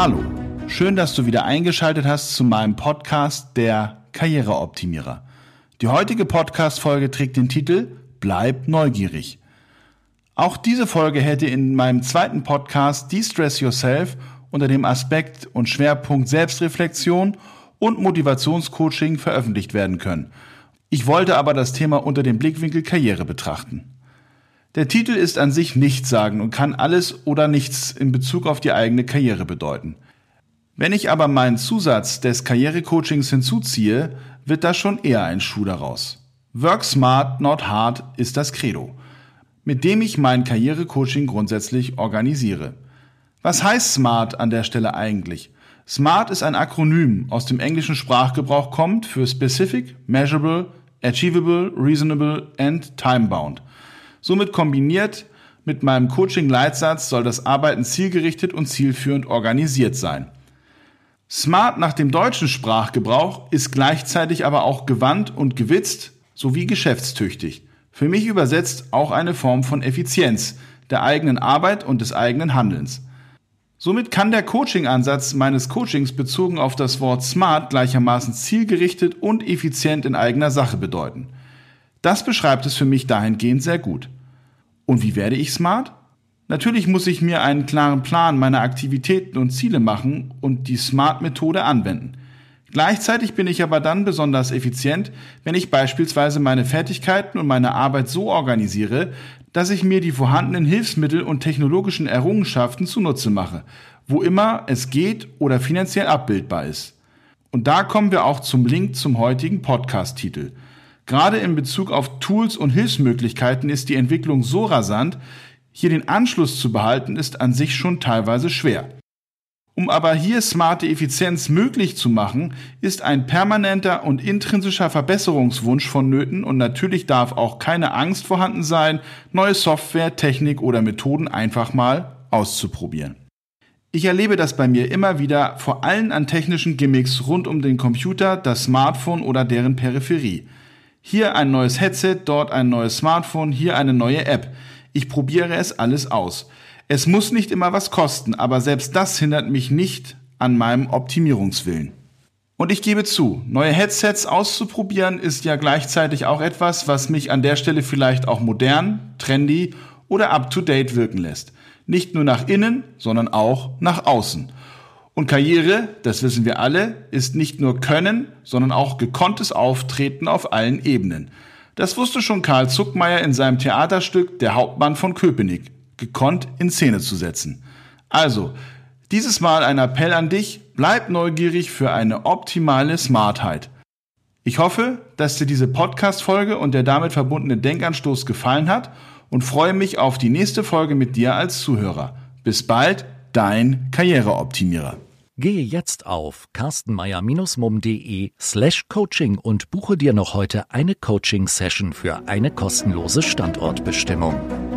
Hallo, schön, dass du wieder eingeschaltet hast zu meinem Podcast Der Karriereoptimierer. Die heutige Podcast-Folge trägt den Titel Bleib neugierig. Auch diese Folge hätte in meinem zweiten Podcast De-Stress Yourself unter dem Aspekt und Schwerpunkt Selbstreflexion und Motivationscoaching veröffentlicht werden können. Ich wollte aber das Thema unter dem Blickwinkel Karriere betrachten. Der Titel ist an sich nichtssagend und kann alles oder nichts in Bezug auf die eigene Karriere bedeuten. Wenn ich aber meinen Zusatz des Karrierecoachings hinzuziehe, wird da schon eher ein Schuh daraus. Work smart, not hard ist das Credo, mit dem ich mein Karrierecoaching grundsätzlich organisiere. Was heißt smart an der Stelle eigentlich? SMART ist ein Akronym aus dem englischen Sprachgebrauch kommt für Specific, Measurable, Achievable, Reasonable and Time-Bound. Somit kombiniert mit meinem Coaching-Leitsatz soll das Arbeiten zielgerichtet und zielführend organisiert sein. Smart nach dem deutschen Sprachgebrauch ist gleichzeitig aber auch gewandt und gewitzt sowie geschäftstüchtig. Für mich übersetzt auch eine Form von Effizienz der eigenen Arbeit und des eigenen Handelns. Somit kann der Coaching-Ansatz meines Coachings bezogen auf das Wort smart gleichermaßen zielgerichtet und effizient in eigener Sache bedeuten. Das beschreibt es für mich dahingehend sehr gut. Und wie werde ich smart? Natürlich muss ich mir einen klaren Plan meiner Aktivitäten und Ziele machen und die Smart-Methode anwenden. Gleichzeitig bin ich aber dann besonders effizient, wenn ich beispielsweise meine Fertigkeiten und meine Arbeit so organisiere, dass ich mir die vorhandenen Hilfsmittel und technologischen Errungenschaften zunutze mache, wo immer es geht oder finanziell abbildbar ist. Und da kommen wir auch zum Link zum heutigen Podcast-Titel. Gerade in Bezug auf Tools und Hilfsmöglichkeiten ist die Entwicklung so rasant, hier den Anschluss zu behalten ist an sich schon teilweise schwer. Um aber hier smarte Effizienz möglich zu machen, ist ein permanenter und intrinsischer Verbesserungswunsch vonnöten und natürlich darf auch keine Angst vorhanden sein, neue Software, Technik oder Methoden einfach mal auszuprobieren. Ich erlebe das bei mir immer wieder, vor allem an technischen Gimmicks rund um den Computer, das Smartphone oder deren Peripherie. Hier ein neues Headset, dort ein neues Smartphone, hier eine neue App. Ich probiere es alles aus. Es muss nicht immer was kosten, aber selbst das hindert mich nicht an meinem Optimierungswillen. Und ich gebe zu, neue Headsets auszuprobieren ist ja gleichzeitig auch etwas, was mich an der Stelle vielleicht auch modern, trendy oder up-to-date wirken lässt. Nicht nur nach innen, sondern auch nach außen. Und Karriere, das wissen wir alle, ist nicht nur Können, sondern auch gekonntes Auftreten auf allen Ebenen. Das wusste schon Karl Zuckmeier in seinem Theaterstück Der Hauptmann von Köpenick gekonnt in Szene zu setzen. Also, dieses Mal ein Appell an dich, bleib neugierig für eine optimale Smartheit. Ich hoffe, dass dir diese Podcast-Folge und der damit verbundene Denkanstoß gefallen hat und freue mich auf die nächste Folge mit dir als Zuhörer. Bis bald, dein Karriereoptimierer. Gehe jetzt auf carstenmeier-mum.de slash coaching und buche dir noch heute eine Coaching-Session für eine kostenlose Standortbestimmung.